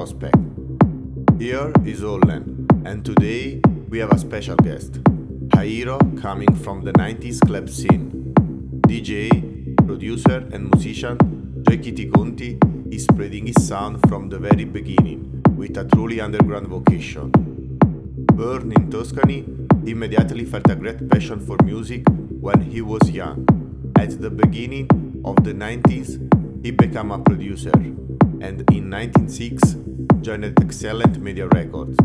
Prospect. Here is Holland, and today we have a special guest, Jairo, coming from the 90s club scene. DJ, producer, and musician Jackie Kitikonti is spreading his sound from the very beginning with a truly underground vocation. Born in Tuscany, he immediately felt a great passion for music when he was young. At the beginning of the 90s, he became a producer and in 1906 joined Excellent Media Records.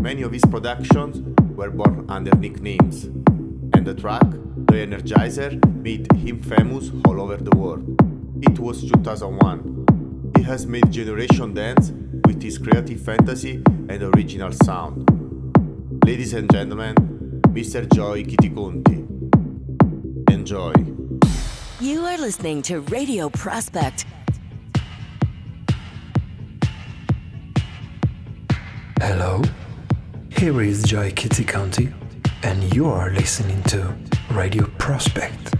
Many of his productions were born under nicknames, and the track, The Energizer, made him famous all over the world. It was 2001. He has made Generation Dance with his creative fantasy and original sound. Ladies and gentlemen, Mr. Joy Kitikonti. Enjoy. You are listening to Radio Prospect. Hello, here is Joy Kitikonti, and you are listening to Radio Prospect.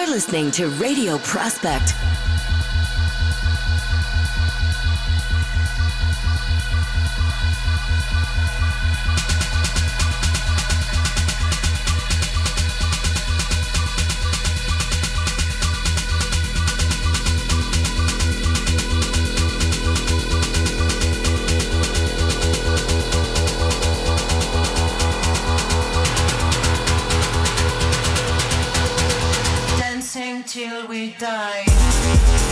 You're listening to Radio Prospect. till we die.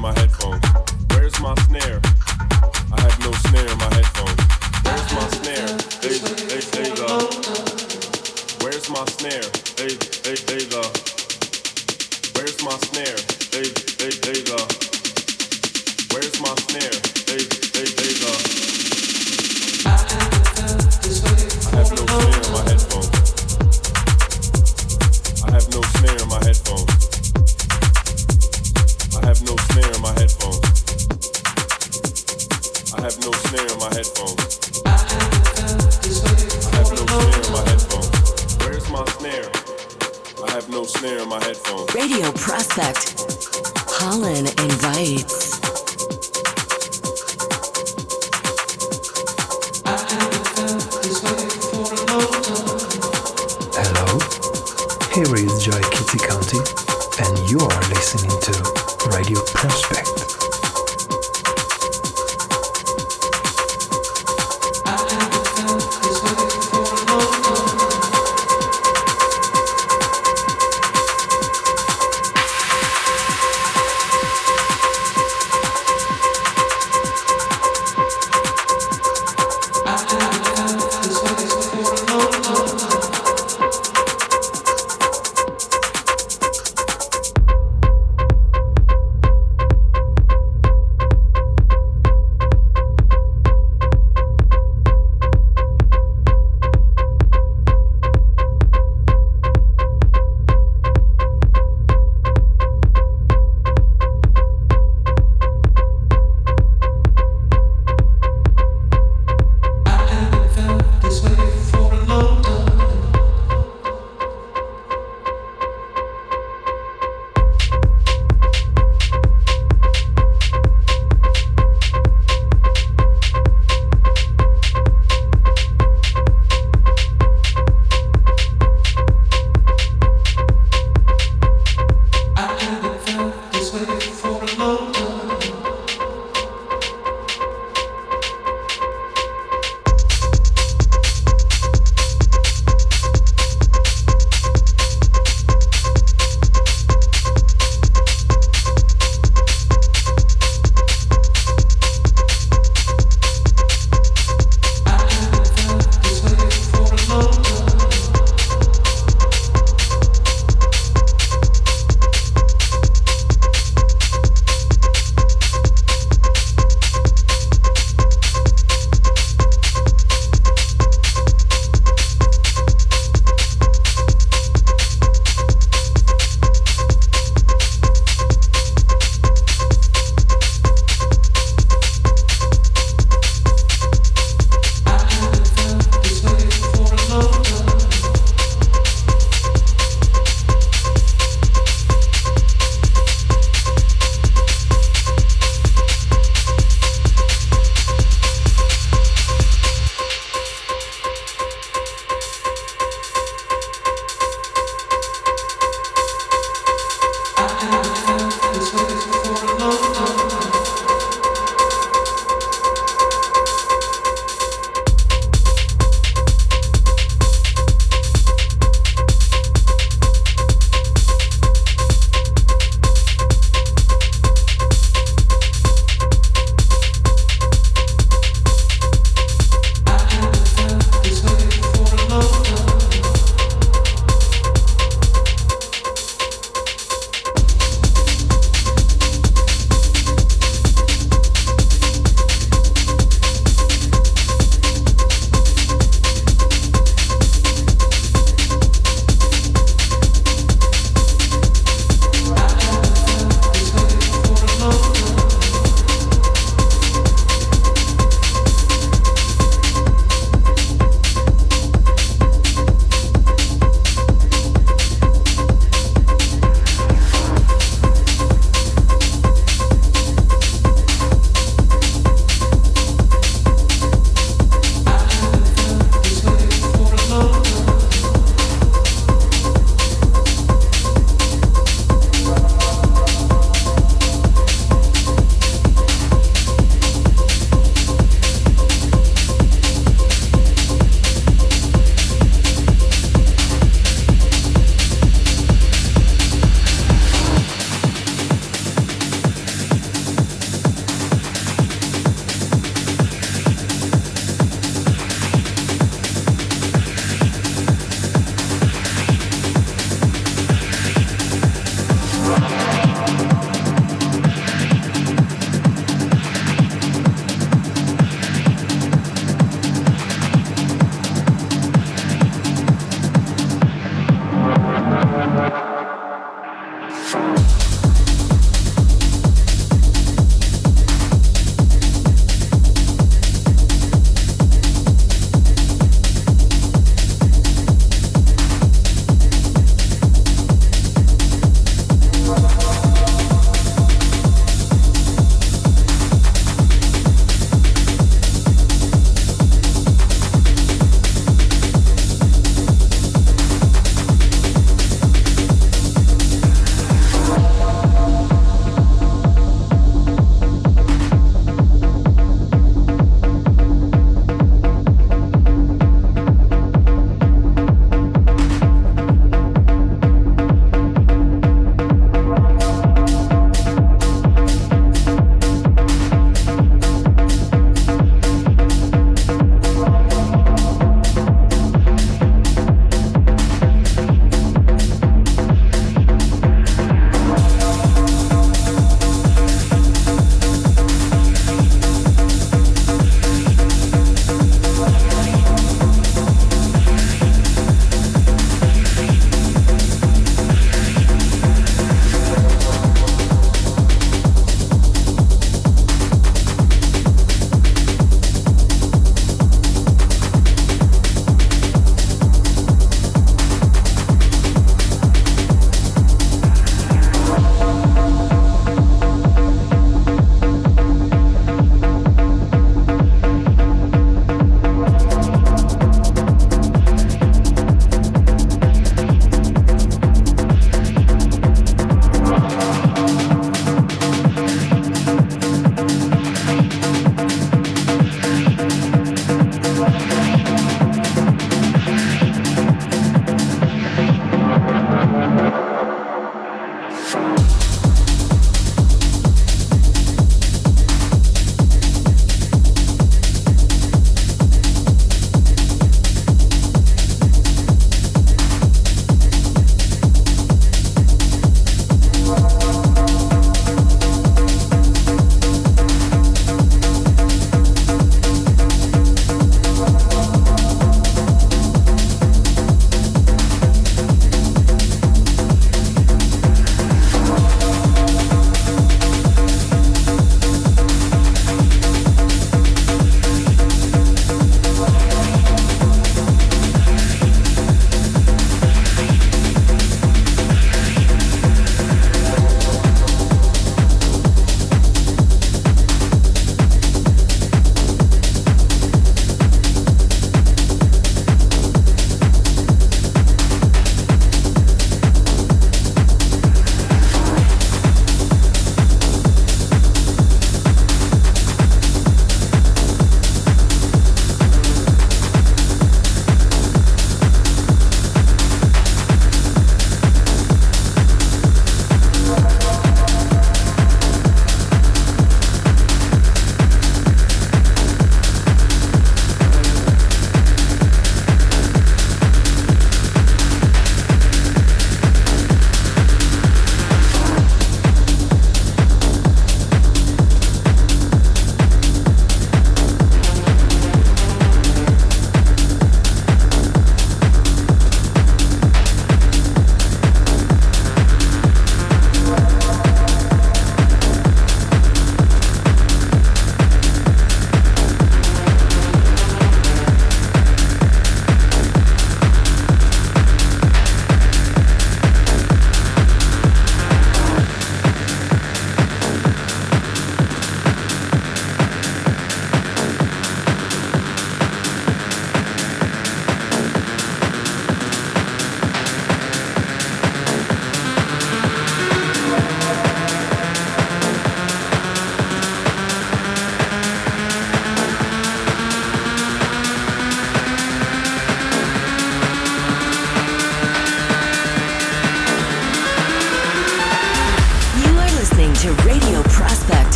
my head.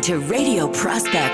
To Radio Prospect